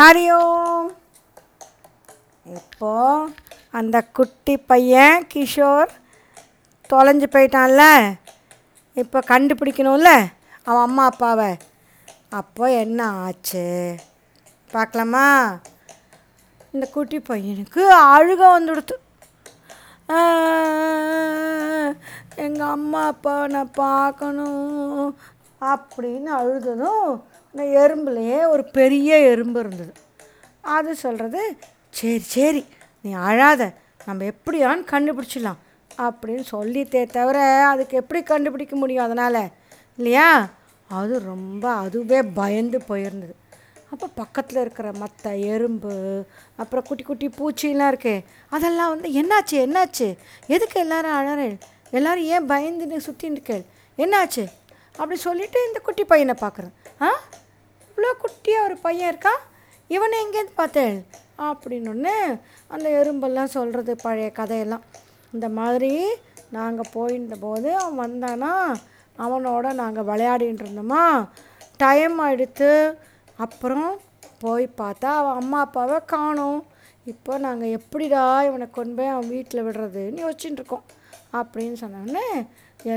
ஹரி ஓம். இப்போது அந்த குட்டி பையன் கிஷோர் தொலைஞ்சு போயிட்டான்ல. இப்போ கண்டுபிடிக்கணும்ல அவன் அம்மா அப்பாவை. அப்போ என்ன ஆச்சு? பார்க்கலாமா? இந்த குட்டி பையனுக்கு அழுக வந்துடுத்து எங்கள் அம்மா அப்பாவை நான் பார்க்கணும் அப்படின்னு அழுததும் இந்த எறும்புலையே ஒரு பெரிய எறும்பு இருந்தது. அது சொல்கிறது சரி சரி நீ அழாத நம்ம எப்படியான்னு கண்டுபிடிச்சிடலாம் அப்படின்னு சொல்லித்தே தவிர அதுக்கு எப்படி கண்டுபிடிக்க முடியும் அதனால் இல்லையா? அது ரொம்ப அதுவே பயந்து போயிருந்தது. அப்போ பக்கத்தில் இருக்கிற மற்ற எறும்பு அப்புறம் குட்டி குட்டி பூச்சிலாம் இருக்கே அதெல்லாம் வந்து என்னாச்சு என்னாச்சு? எதுக்கு எல்லாரும் அழற? எல்லாரும் ஏன் பயந்துன்னு சுற்றின்னு இருக்கேள் என்னாச்சு? அப்படி சொல்லிவிட்டு இந்த குட்டி பையனை பார்க்குறேன் ஆ? இவ்வளோ குட்டியாக ஒரு பையன் இருக்கா? இவனை எங்கேருந்து பார்த்தேன் அப்படின்னொன்னே அந்த எறும்பெல்லாம் சொல்கிறது பழைய கதையெல்லாம். இந்த மாதிரி நாங்கள் போயிருந்த போது அவன் வந்தானா? அவனோட நாங்கள் விளையாடின்னு இருந்தோமா? டைம் ஆகிடுத்து அப்புறம் போய் பார்த்தா அவன் அம்மா அப்பாவை காணும். இப்போ நாங்கள் எப்படிடா இவனை கொண்டு போய் அவன் வீட்டில் விடுறதுன்னு யோசிச்சுட்டு இருக்கோம். அப்படின்னு சொன்னோடனே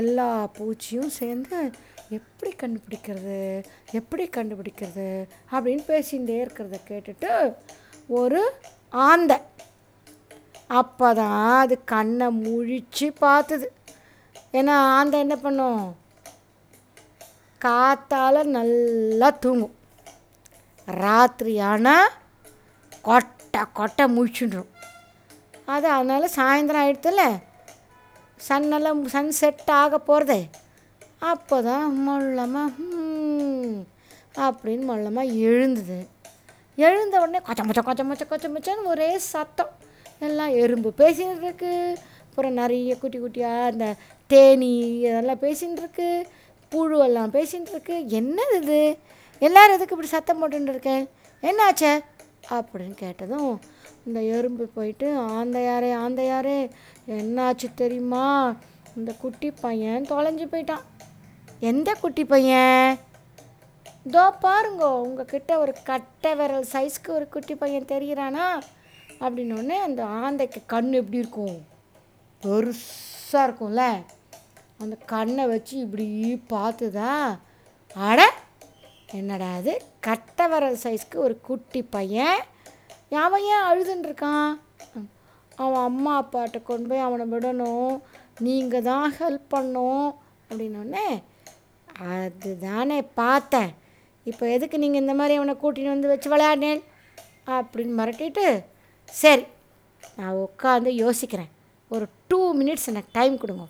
எல்லா பூச்சியும் சேர்ந்து எப்படி கண்டுபிடிக்கிறது? எப்படி கண்டுபிடிக்கிறது? அப்படின்னு பேசிகிட்டே இருக்கிறத கேட்டுட்டு ஒரு ஆந்தை. அப்போ தான் அது கண்ணை முழிச்சு பார்த்தது ஏன்னா ஆந்தை என்ன பண்ணும்? காத்தால் நல்லா தூங்கும். ராத்திரி ஆனால் கொட்டை கொட்டை முழிச்சுடும் அது அதனால் சாயந்தரம் ஆகிடுதுல்ல சன்னெல்லாம் சன் செட் ஆக போகிறதே அப்போ தான் மொல்லமாக அப்படின்னு மொல்லமாக எழுந்தது. எழுந்த உடனே கொச்ச மொச்ச கொச்ச மொச்ச கொச்ச மொச்சன்னு ஒரே சத்தம். எல்லாம் எறும்பு பேசின்னு இருக்கு அப்புறம் நிறைய குட்டி குட்டியாக அந்த தேனி இதெல்லாம் பேசின்னு இருக்கு புழுவெல்லாம் பேசின்னு இருக்கு என்னது இது? எல்லோரும் எதுக்கு இப்படி சத்தம் போட்டுன்னு இருக்கேன் என்னாச்சே? அப்படின்னு கேட்டதும் இந்த எறும்பு போயிட்டு ஆந்தையாரே ஆந்தையாரே என்னாச்சு தெரியுமா? இந்த குட்டி பையன் தொலைஞ்சு போயிட்டான். எந்த குட்டி பையன்? இதோ பாருங்க உங்ககிட்ட ஒரு கட்டை விரல் சைஸ்க்கு ஒரு குட்டி பையன் தெரிகிறானா அப்படின்னோடனே அந்த ஆந்தைக்கு கண் எப்படி இருக்கும்? பெருசாக இருக்கும்ல. அந்த கண்ணை வச்சு இப்படி பார்த்துதா? அட என்னடா அது கட்டை விரல் சைஸ்க்கு ஒரு குட்டி பையன்? அவன் ஏன் அழுதுன்னு இருக்கான்? அவன் அம்மா அப்பாட்ட கொண்டு போய் அவனை விடணும். நீங்கள் தான் ஹெல்ப் பண்ணும் அப்படின்னோடனே அதுதானே பார்த்தேன். இப்போ எதுக்கு நீங்கள் இந்த மாதிரி அவனை கூட்டின்னு வந்து வச்சு விளையாடினேன்? அப்படின்னு மிரட்டிட்டு சரி நான் உட்காந்து யோசிக்கிறேன். ஒரு டூ மினிட்ஸ் எனக்கு டைம் கொடுங்க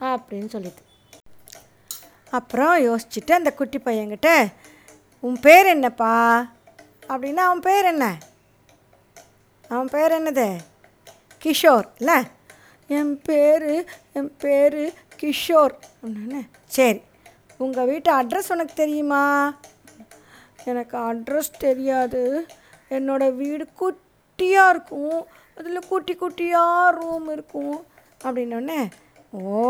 அப்படின்னு சொல்லிட்டு. அப்புறம் யோசிச்சுட்டு அந்த குட்டி பையன்கிட்ட உன் பேர் என்னப்பா? அப்படின்னா அவன் பேர் என்ன? அவன் பேர் என்னது? கிஷோர். இல்லை? என் பேர் என் பேர் கிஷோர். அப்படின்னு சரி உங்கள் வீட்டு அட்ரஸ் உனக்கு தெரியுமா? எனக்கு அட்ரஸ் தெரியாது. என்னோடய வீடு குட்டியாக இருக்கும். அதில் குட்டி குட்டியாக ரூம் இருக்கும். அப்படின்னோடனே ஓ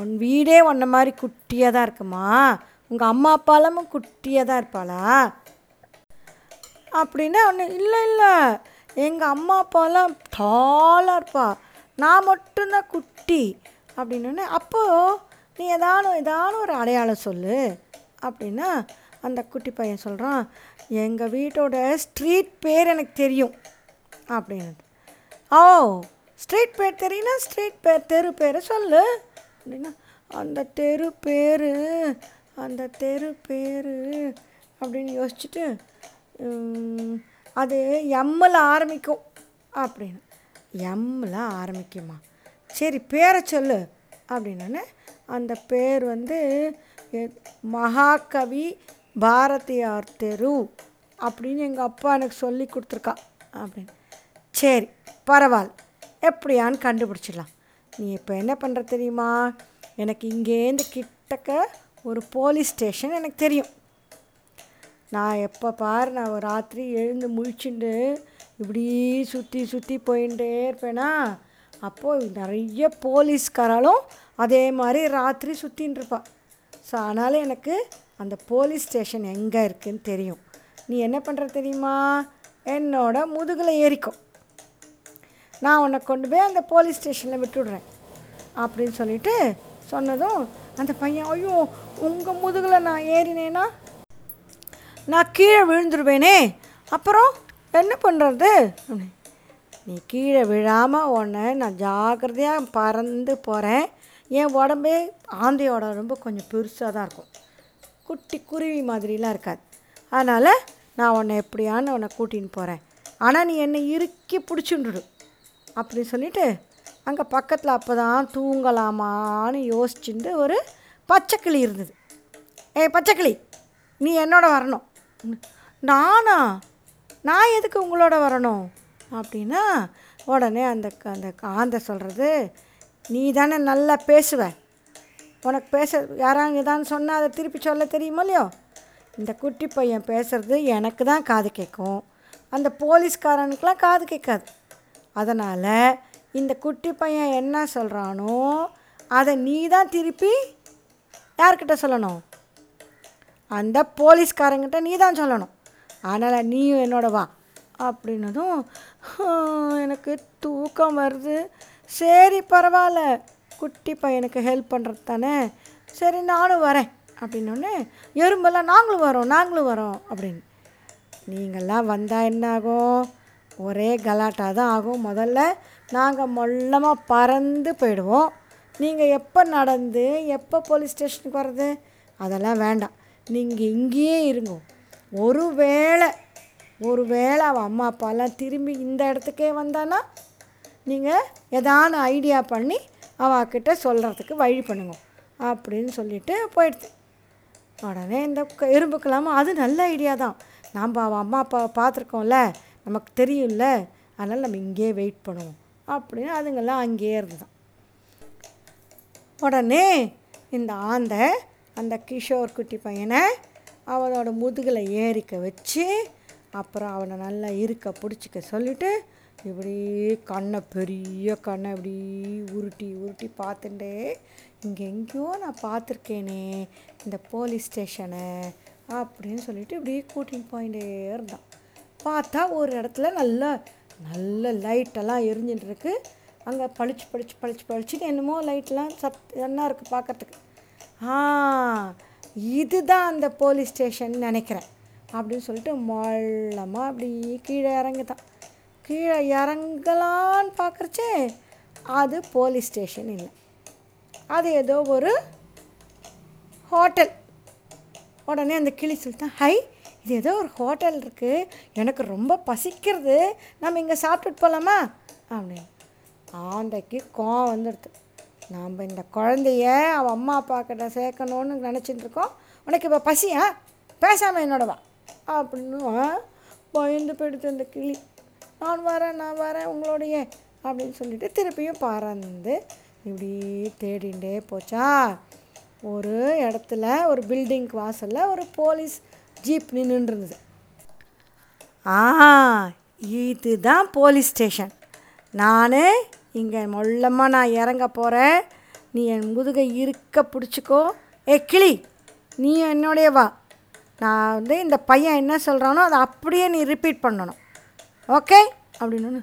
உன் வீடே உன்ன மாதிரி குட்டியாக தான் இருக்குமா? உங்கள் அம்மா அப்பாலாமும் குட்டியாக தான் இருப்பாளா? அப்படின்னா ஒன்று இல்லை இல்லை. எங்கள் அம்மா அப்பாலாம் தாளாக இருப்பா. நான் மட்டும்தான் குட்டி. அப்படின்னோடனே அப்போது நீ ஏதானும் ஏதானும் ஒரு அடையாளம் சொல்லு. அப்படின்னா அந்த குட்டி பையன் சொல்கிறான் எங்கள் வீட்டோட ஸ்ட்ரீட் பேர் எனக்கு தெரியும். அப்படின்னு ஓ ஸ்ட்ரீட் பேர் தெரியும்னா ஸ்ட்ரீட் பேர் தெரு பேரை சொல்லு. அப்படின்னா அந்த தெரு பேர் அந்த தெரு பேர். அப்படின்னு யோசிச்சுட்டு அது எம்மில் ஆரம்பிக்கும். அப்படின்னு. எம்மில் ஆரம்பிக்குமா? சரி பேரை சொல்லு. அப்படின்னோடனே அந்த பேர் வந்து மகாகவி பாரதியார் தெரு அப்படின்னு எங்கள் அப்பா எனக்கு சொல்லி கொடுத்துருக்கா. அப்படின்னு. சரி பரவாயில்ல எப்படியான்னு கண்டுபிடிச்சிடலாம். நீ இப்போ என்ன பண்ணுற தெரியுமா? எனக்கு இங்கேருந்து கிட்டக்க ஒரு போலீஸ் ஸ்டேஷன் எனக்கு தெரியும். நான் எப்போ பாரு நான் ஒரு ராத்திரி எழுந்து முழிச்சுண்டு இப்படி சுற்றி சுற்றி போயிட்டே இருப்பேனா? அப்போது நிறைய போலீஸ்காராலும் அதே மாதிரி ராத்திரி சுற்றின்னு இருப்பாள் ஸோ அதனால் எனக்கு அந்த போலீஸ் ஸ்டேஷன் எங்கே இருக்குதுன்னு தெரியும். நீ என்ன பண்ணுற தெரியுமா? என்னோட முதுகில் ஏறிக்கும். நான் உன்னை கொண்டு போய் அந்த போலீஸ் ஸ்டேஷனில் விட்டுடுறேன். அப்படின்னு சொல்லிட்டு சொன்னதும் அந்த பையன் ஐயோ உங்கள் முதுகில் நான் ஏறினேன்னா நான் கீழே விழுந்துருவேனே. அப்புறம் என்ன பண்ணுறது நீ கீழே விழாமல் உன்னை நான் ஜாக்கிரதையாக பறந்து போகிறேன் என் உடம்பே ஆந்தையோட ரொம்ப கொஞ்சம் பெருசாக தான் இருக்கும். குட்டி குருவி மாதிரிலாம் இருக்காது. அதனால் நான் உன்னை எப்படியான்னு உன்னை கூட்டின்னு போகிறேன் ஆனால் நீ என்னை இறுக்கி பிடிச்சுண்டுடு அப்படின்னு சொல்லிட்டு அங்கே பக்கத்தில் அப்போ தான் தூங்கலாமான்னு யோசிச்சுட்டு ஒரு பச்சைக்கிளி இருந்தது. ஏய் பச்சைக்கிளி நீ என்னோட வரணும். நானா? நான் எதுக்கு உங்களோட வரணும்? அப்படின்னா உடனே அந்த அந்த ஆந்தை சொல்கிறது நீ தானே நல்லா பேசுவ. உனக்கு பேச யாராங்க இதான்னு சொன்னால் அதை திருப்பி சொல்ல தெரியுமோ இல்லையோ? இந்த குட்டி பையன் பேசுகிறது எனக்கு தான் காது கேட்கும் அந்த போலீஸ்காரனுக்கெலாம் காது கேட்காது. அதனால் இந்த குட்டி பையன் என்ன சொல்கிறானோ அதை நீ தான் திருப்பி யார்கிட்ட சொல்லணும்? அந்த போலீஸ்காரங்கிட்ட நீ தான் சொல்லணும். அதனால் நீயும் என்னோட வா. அப்படின்னதும் எனக்கு தூக்கம் வருது. சரி பரவாயில்ல. குட்டி பையனுக்கு ஹெல்ப் பண்ணுறது தானே. சரி நானும் வரேன். அப்படின்னோடனே எறும்பெல்லாம் நாங்களும் வரோம் நாங்களும் வரோம். அப்படின்னு. நீங்கள்லாம் வந்தால் என்ன ஆகும் ஒரே கலாட்டா தான் ஆகும். முதல்ல நாங்கள் மொல்லமாக பறந்து போயிடுவோம். நீங்கள் எப்போ நடந்து எப்போ போலீஸ் ஸ்டேஷனுக்கு வர்றது? அதெல்லாம் வேண்டாம். நீங்கள் இங்கேயே இருங்க. ஒரு வேளை ஒரு வேளை அவள் அம்மா அப்பாலாம் திரும்பி இந்த இடத்துக்கே வந்தானா? நீங்கள் ஏதான ஐடியா பண்ணி அவாக்கிட்ட சொல்கிறதுக்கு வழி பண்ணுங்க அப்படின்னு சொல்லிட்டு போயிடுது. உடனே இந்த க- எறும்புக்கெல்லாமா அது நல்ல ஐடியா தான். நாம் அவள் அம்மா அப்பாவை பார்த்துருக்கோம்ல நமக்கு தெரியும்ல அதனால் நம்ம இங்கேயே வெயிட் பண்ணுவோம் அப்படின்னு அதுங்கெல்லாம் அங்கேயே இருந்துதான். உடனே இந்த ஆந்தை அந்த கிஷோர் குட்டி பையனை அவனோட முதுகில் ஏறிக்க வச்சு அப்புறம் அவனை நல்லா இருக்க பிடிச்சிக்க சொல்லிட்டு இப்படி கண்ணை பெரிய கண்ணை இப்படி உருட்டி உருட்டி பார்த்துட்டே இங்கே எங்கேயோ நான் பார்த்துருக்கேனே இந்த போலீஸ் ஸ்டேஷனை அப்படின்னு சொல்லிட்டு இப்படி கூட்டின்னு போயிட்டே இருந்தான். பார்த்தா ஒரு இடத்துல நல்லா நல்ல லைட்டெல்லாம் எரிஞ்சுட்டு இருக்கு. அங்கே பளிச்சு பளிச்சு பளிச்சு பளிச்சுன்னு என்னமோ லைட்லாம் சத் என்ன இருக்குது பார்க்கறதுக்கு. ஆ இதுதான் அந்த போலீஸ் ஸ்டேஷன் நினைக்கிறேன். அப்படின்னு சொல்லிட்டு மொள்ளமாக அப்படி கீழே இறங்குதான். கீழே இறங்கலான்னு பார்க்குறச்சே அது போலீஸ் ஸ்டேஷன் இல்லை. அது ஏதோ ஒரு ஹோட்டல். உடனே அந்த கிளி சொல்லிட்டான் ஹை இது ஏதோ ஒரு ஹோட்டல் இருக்குது எனக்கு ரொம்ப பசிக்கிறது. நம்ம இங்கே சாப்பிட்டுட்டு போகலாமா அப்படின்னு. ஆண்டைக்கு கோவம் வந்துடுது. நாம் இந்த குழந்தைய அவன் அம்மா அப்பா கிட்ட சேர்க்கணுன்னு நினச்சிட்டு இருக்கோம். உனக்கு இப்போ பசியா? பேசாமல் என்னோட வா. அப்படின்னு பயந்து போயிடுது அந்த கிளி நான் வரேன் நான் வரேன் உங்களுடைய அப்படின்னு சொல்லிட்டு திருப்பியும் பறந்து இப்படி தேடிகிட்டே போச்சா. ஒரு இடத்துல ஒரு பில்டிங் வாசலில் ஒரு போலீஸ் ஜீப் நின்றுருந்தது ஆ இதுதான் போலீஸ் ஸ்டேஷன் நான் இங்கே மொல்லமாக நான் இறங்க போகிறேன் நீ என் முதுகை இருக்க பிடிச்சிக்கோ. ஏ கிளி நீ என்னோடைய வா. நான் வந்து இந்த பையன் என்ன சொல்கிறானோ அதை அப்படியே நீ ரிப்பீட் பண்ணணும். ஓகே அப்படின்னு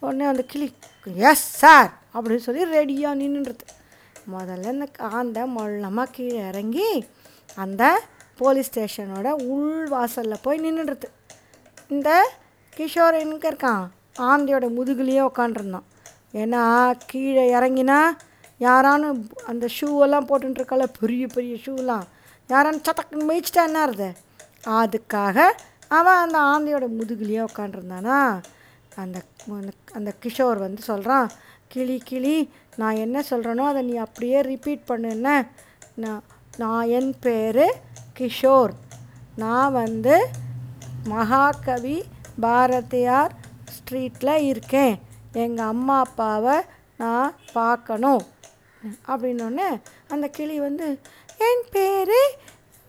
உடனே அந்த கிளி எஸ் சார் அப்படின்னு சொல்லி ரெடியாக நின்றுடுது முதல்ல இந்த காந்த மொல்லமாக கீழே இறங்கி அந்த போலீஸ் ஸ்டேஷனோட உள் வாசலில் போய் நின்றுடுது இந்த கிஷோர் எங்கே இருக்கான்? ஆந்தையோட முதுகுலேயே உக்காண்டிருந்தான் ஏன்னா கீழே இறங்கினா யாரானு அந்த ஷூவெல்லாம் போட்டுருக்கல பெரிய பெரிய ஷூலாம் யாரான்னு சட்டக்குன்னு மேய்ச்சிட்டா என்ன இருது அதுக்காக அவன் அந்த ஆந்தையோட முதுகுலேயே உட்காண்டிருந்தானா அந்த அந்த- கிஷோர் வந்து சொல்கிறான் கிளி கிளி நான் என்ன சொல்கிறேனோ அதை நீ அப்படியே ரிப்பீட் பண்ணுன்ன. நான் நான் என் பேர் கிஷோர். நான் வந்து மகாகவி பாரதியார் ஸ்ட்ரீட்டில் இருக்கேன். எங்கள் அம்மா அப்பாவை நான் பார்க்கணும். அப்படின்னோடனே அந்த கிளி வந்து என் பேர்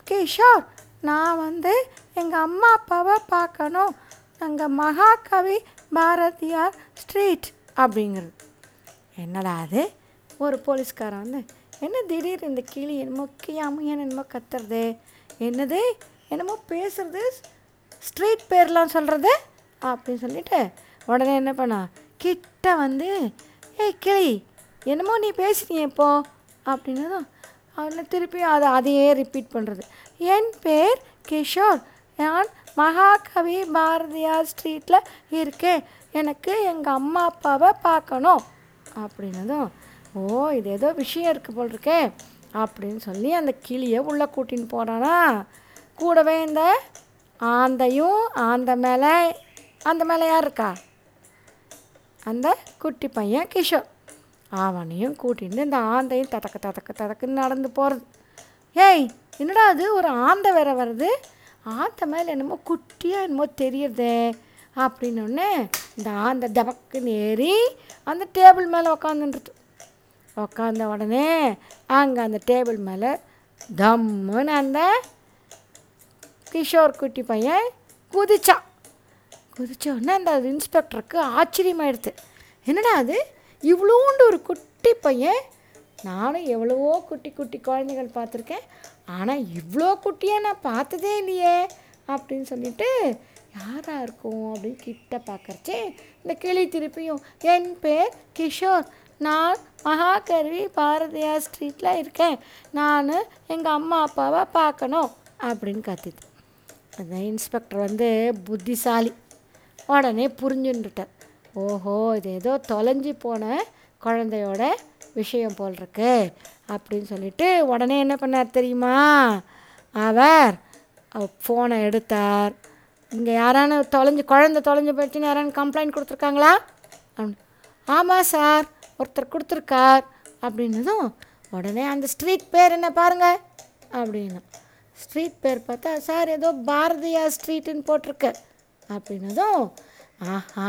கிஷோர். நான் வந்து எங்கள் அம்மா அப்பாவை பார்க்கணும். நாங்கள் மகாகவி பாரதியார் ஸ்ட்ரீட் அப்படிங்கிறது. என்னடா அது? ஒரு போலீஸ்காரன் வந்து என்ன திடீர் இந்த கிளி என்னமோ கியாமையான்னு என்னமோ கத்துறது? என்னது? என்னமோ பேசுறது? ஸ்ட்ரீட் பேர்லாம் சொல்கிறது அப்படின்னு சொல்லிட்டு உடனே என்ன பண்ணா கிட்ட வந்து ஏய் கிளி என்னமோ நீ பேசுனியே இப்போ? அப்படின்னதும் அவனை திருப்பி அதை அதையே ரிப்பீட் பண்ணுறது என் பேர் கிஷோர். நான் மகாகவி பாரதியார் ஸ்ட்ரீட்டில் இருக்கேன். எனக்கு எங்கள் அம்மா அப்பாவை பார்க்கணும். அப்படின்னதும் ஓ இது ஏதோ விஷயம் இருக்குது போல் இருக்கே அப்படின்னு சொல்லி அந்த கிளியை உள்ளே கூட்டின்னு போகிறானா கூடவே இந்த ஆந்தையும் ஆந்த மேலே அந்த மேலே யார் இருக்கா? அந்த குட்டி பையன் கிஷோர். அவனையும் கூட்டிகிட்டு இந்த ஆந்தையும் ததக்க ததக்க ததக்குன்னு நடந்து போகிறது ஏய் என்னடா அது? ஒரு ஆந்தை வேற வருது. ஆந்தை மேலே என்னமோ குட்டியாக என்னமோ தெரியறதே அப்படின்னொடனே இந்த ஆந்தை டபக்குன்னு ஏறி அந்த டேபிள் மேலே உக்காந்துன்றது. உக்காந்த உடனே அங்கே அந்த டேபிள் மேலே தம்முன்னு அந்த கிஷோர் குட்டி பையன் குதிச்சான். குதிச்ச உடனே அந்த இன்ஸ்பெக்டருக்கு ஆச்சரியமாயிடுது. என்னடா அது? இவ்வளோண்டு ஒரு குட்டி பையன். நானும் எவ்வளவோ குட்டி குட்டி குழந்தைகள் பார்த்துருக்கேன். ஆனால் இவ்வளோ குட்டியாக நான் பார்த்ததே இல்லையே அப்படின்னு சொல்லிட்டு யாராக இருக்கும்? அப்படின்னு கிட்ட பார்க்கறச்சே இந்த கிளி திருப்பியும் என் பேர் கிஷோர். நான் மகாகவி பாரதியார் ஸ்ட்ரீட்டில் இருக்கேன். நான் எங்கள் அம்மா அப்பாவை பார்க்கணும். அப்படின்னு கத்திது அந்த இன்ஸ்பெக்டர் வந்து புத்திசாலி. உடனே புரிஞ்சுன்னுட்டார். ஓஹோ இது ஏதோ தொலைஞ்சு போன குழந்தையோட விஷயம் போல் இருக்கு அப்படின்னு சொல்லிட்டு உடனே என்ன பண்ணார் தெரியுமா? அவர் ஃபோனை எடுத்தார். இங்கே யாரானு தொலைஞ்சு குழந்த தொலைஞ்சு போயிடுச்சுன்னு யாரானு கம்ப்ளைண்ட் கொடுத்துருக்காங்களா? ஆமாம் சார் ஒருத்தர் கொடுத்துருக்கார் அப்படின்னதும் உடனே அந்த ஸ்ட்ரீட் பேர் என்ன பாருங்கள் அப்படின்னு. ஸ்ட்ரீட் பேர் பார்த்தா சார் ஏதோ பாரதியார் ஸ்ட்ரீட்டுன்னு போட்டிருக்கு அப்படின்னதும் ஆஹா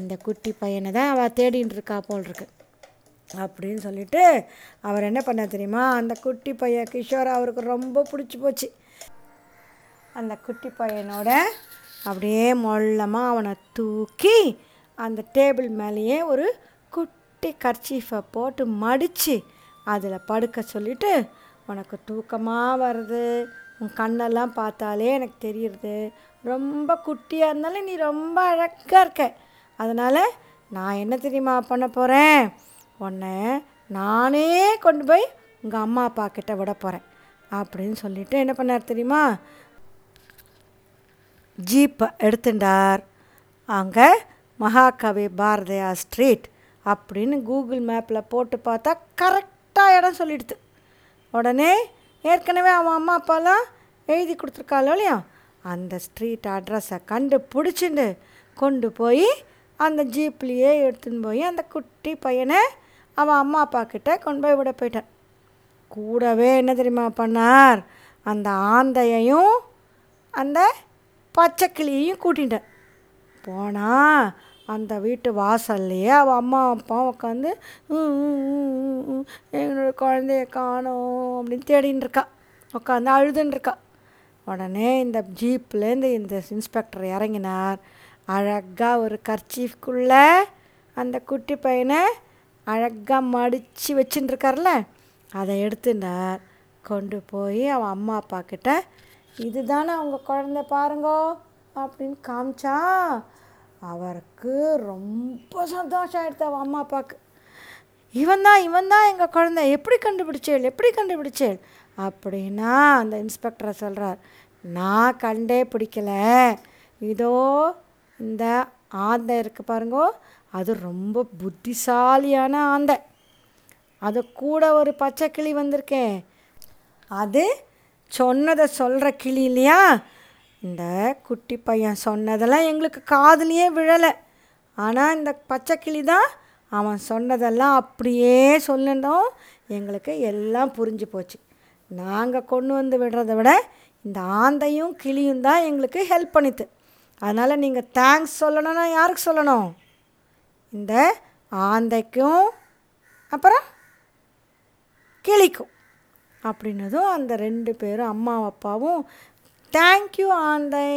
இந்த குட்டி பையனை தான் அவள் தேடின்னு இருக்கா போல் இருக்கு. அப்படின்னு சொல்லிட்டு அவர் என்ன பண்ணார் தெரியுமா? அந்த குட்டி பையன் கிஷோர் அவருக்கு ரொம்ப பிடிச்சி போச்சு. அந்த குட்டி பையனோட அப்படியே மொல்லமாக அவனை தூக்கி அந்த டேபிள் மேலேயே ஒரு குட்டி கர்ச்சீஃபை போட்டு மடித்து அதில் படுக்க சொல்லிவிட்டு உனக்கு தூக்கமாக வருது. உன் கண்ணெல்லாம் பார்த்தாலே எனக்கு தெரியுது. ரொம்ப குட்டியாக இருந்தாலும் நீ ரொம்ப அழகாக இருக்க. அதனால் நான் என்ன தெரியுமா பண்ண போகிறேன் உன்னை நானே கொண்டு போய் உங்கள் அம்மா அப்பா கிட்ட விட போகிறேன் அப்படின்னு சொல்லிவிட்டு என்ன பண்ணார் தெரியுமா? ஜீப்பை எடுத்துட்டார். அங்கே மகாகவி பாரதியார் ஸ்ட்ரீட் அப்படின்னு கூகுள் மேப்பில் போட்டு பார்த்தா கரெக்டாக இடம் சொல்லிடுது. உடனே ஏற்கனவே அவன் அம்மா அப்பாலாம் எழுதி கொடுத்துருக்காளோ இல்லையா? அந்த ஸ்ட்ரீட் அட்ரஸை கண்டுபிடிச்சிட்டு கொண்டு போய் அந்த ஜீப்லேயே எடுத்துன்னு போய் அந்த குட்டி பையனை அவன் அம்மா அப்பா கிட்ட கொண்டு போய் விட போயிட்டான். கூடவே என்ன தெரியுமா பண்ணார்? அந்த ஆந்தையையும் அந்த பச்சைக்கிளியையும் கூட்டிட்டேன். போனால் அந்த வீட்டு வாசல்லையே அவள் அம்மா அப்பா உட்காந்து எங்களோட குழந்தைய காணோம் அப்படின்னு தேடின்னு இருக்கா. உட்காந்து அழுதுன்னு இருக்கா. உடனே இந்த ஜீப்லேருந்து இந்த இன்ஸ்பெக்டர் இறங்கினார். அழகாக ஒரு கர்ச்சீஃப்குள்ளே அந்த குட்டி பையனை அழகாக மடித்து வச்சுட்டுருக்கார்ல அதை எடுத்துட்டார். கொண்டு போய் அவன் அம்மா அப்பா கிட்ட இதுதானே அவங்க குழந்த பாருங்கோ அப்படின்னு காமிச்சா அவருக்கு ரொம்ப சந்தோஷம் ஆயிடுத்து அவன் அம்மா அப்பாவுக்கு. இவன் தான் இவன் தான் எங்கள் குழந்த எப்படி கண்டுபிடிச்சேள் எப்படி கண்டுபிடிச்சேள்? அப்படின்னா அந்த இன்ஸ்பெக்டரை சொல்கிறார் நான் கண்டே பிடிக்கல. இதோ இந்த ஆந்தை இருக்குது பாருங்கோ அது ரொம்ப புத்திசாலியான ஆந்தை. அது கூட ஒரு பச்சை கிளி வந்திருக்கேன் அது சொன்னதை சொல்கிற கிளி இல்லையா? இந்த குட்டி பையன் சொன்னதெல்லாம் எங்களுக்கு காதுலேயே விழலை. ஆனால் இந்த பச்சை கிளி தான் அவன் சொன்னதெல்லாம் அப்படியே சொல்லணும் எங்களுக்கு எல்லாம் புரிஞ்சு போச்சு. நாங்கள் கொண்டு வந்து விடுறத விட இந்த ஆந்தையும் கிளியும் தான் எங்களுக்கு ஹெல்ப் பண்ணித்து. அதனால் நீங்கள் தேங்க்ஸ் சொல்லணும்னா யாருக்கு சொல்லணும்? இந்த ஆந்தைக்கும் அப்புறம் கிளிக்கும். அப்படின்னதும் அந்த ரெண்டு பேரும் அம்மா அப்பாவும் தேங்க்யூ ஆந்தை.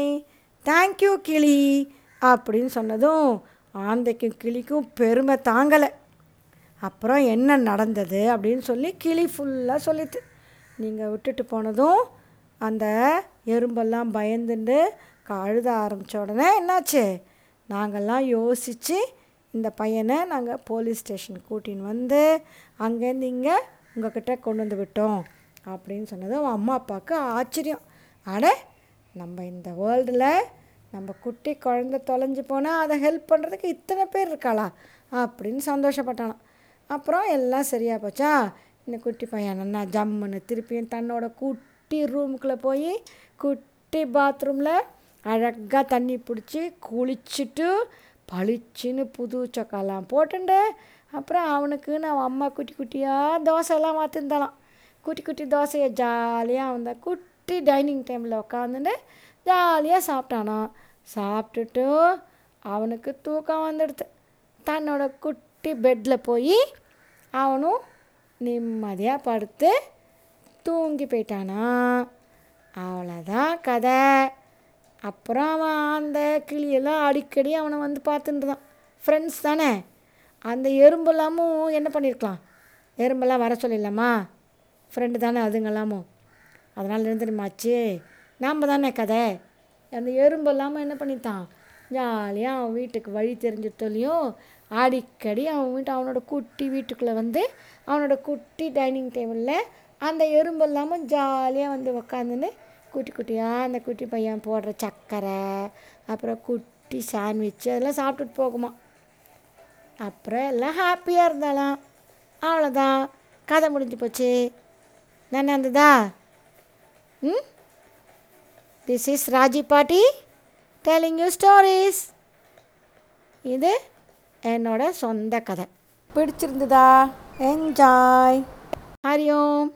தேங்க்யூ கிளி. அப்படின்னு சொன்னதும் ஆந்தைக்கும் கிளிக்கும் பெருமை தாங்கலை. அப்புறம் என்ன நடந்தது அப்படின்னு சொல்லி கிளி ஃபுல்லாக சொல்லிட்டு நீங்கள் விட்டுட்டு போனதும் அந்த எறும்பெல்லாம் பயந்துட்டு அழுத ஆரம்பித்த உடனே என்னாச்சு? நாங்கள்லாம் யோசித்து இந்த பையனை நாங்கள் போலீஸ் ஸ்டேஷன் கூட்டின்னு வந்து அங்கேருந்து இங்கே உங்ககிட்ட கொண்டு வந்து விட்டோம் அப்படின்னு சொன்னது அவன் அம்மா அப்பாவுக்கு ஆச்சரியம். அட நம்ம இந்த வேர்ல்டில் நம்ம குட்டி குழந்த தொலைஞ்சு போனால் அதை ஹெல்ப் பண்ணுறதுக்கு இத்தனை பேர் இருக்காளா? அப்படின்னு சந்தோஷப்பட்டானான் அப்புறம் எல்லாம் சரியாக போச்சா? இந்த குட்டி பையன் என்ன ஜம்முன்னு திருப்பியும் தன்னோட குட்டி ரூமுக்குள்ளே போய் குட்டி பாத்ரூமில் அழகாக தண்ணி பிடிச்சி குளிச்சுட்டு பளிச்சுன்னு புது சொக்காலாம் போட்டுண்டு. அப்புறம் அவனுக்குன்னு அவன் அம்மா குட்டி குட்டியாக தோசைலாம் மாற்றிருந்தாலாம் குட்டி குட்டி தோசையை ஜாலியாக அவன் தான் குட்டி டைனிங் டேபிளில் உட்காந்துட்டு ஜாலியாக சாப்பிட்டானான் சாப்பிட்டுட்டு அவனுக்கு தூக்கம் வந்துடுது. தன்னோட குட்டி பெட்டில் போய் அவனும் நிம்மதியாக படுத்து தூங்கி போயிட்டானா. அவ்வளோதான் கதை. அப்புறம் அவன் அந்த கிளியெல்லாம் அடிக்கடி அவனை வந்து பார்த்துட்டு தான் ஃப்ரெண்ட்ஸ் தானே. அந்த எறும்பெல்லாமும் என்ன பண்ணியிருக்கலாம் எறும்பெல்லாம் வர சொல்லிடலாமா? ஃப்ரெண்டு தானே அதுங்கெல்லாமும். அதனால் இருந்துருமாச்சு நாம் தானே கதை. அந்த எறும்பெல்லாமல் என்ன பண்ணிட்டான்? ஜாலியாக அவன் வீட்டுக்கு வழி தெரிஞ்சிட்டோலையும் அடிக்கடி அவன் வீட்டு அவனோட குட்டி வீட்டுக்குள்ளே வந்து அவனோட குட்டி டைனிங் டேபிளில் அந்த எறும்பு இல்லாமல் ஜாலியாக வந்து உக்காந்துன்னு குட்டி குட்டியாக அந்த குட்டி பையன் போடுற சக்கரை அப்புறம் குட்டி சாண்ட்விட்ச் அதெல்லாம் சாப்பிட்டுட்டு போகுமா. அப்புறம் எல்லாம் ஹாப்பியாக இருந்தாலாம். அவ்வளோதான் கதை முடிஞ்சு போச்சு. நல்லா இருந்ததா? ம்? திஸ் இஸ் ராஜி பாட்டி டெலிங் யூ ஸ்டோரிஸ் இது என்னோட சொந்த கதை. பிடிச்சிருந்ததா? என்ஜாய் ஹரி ஓம்.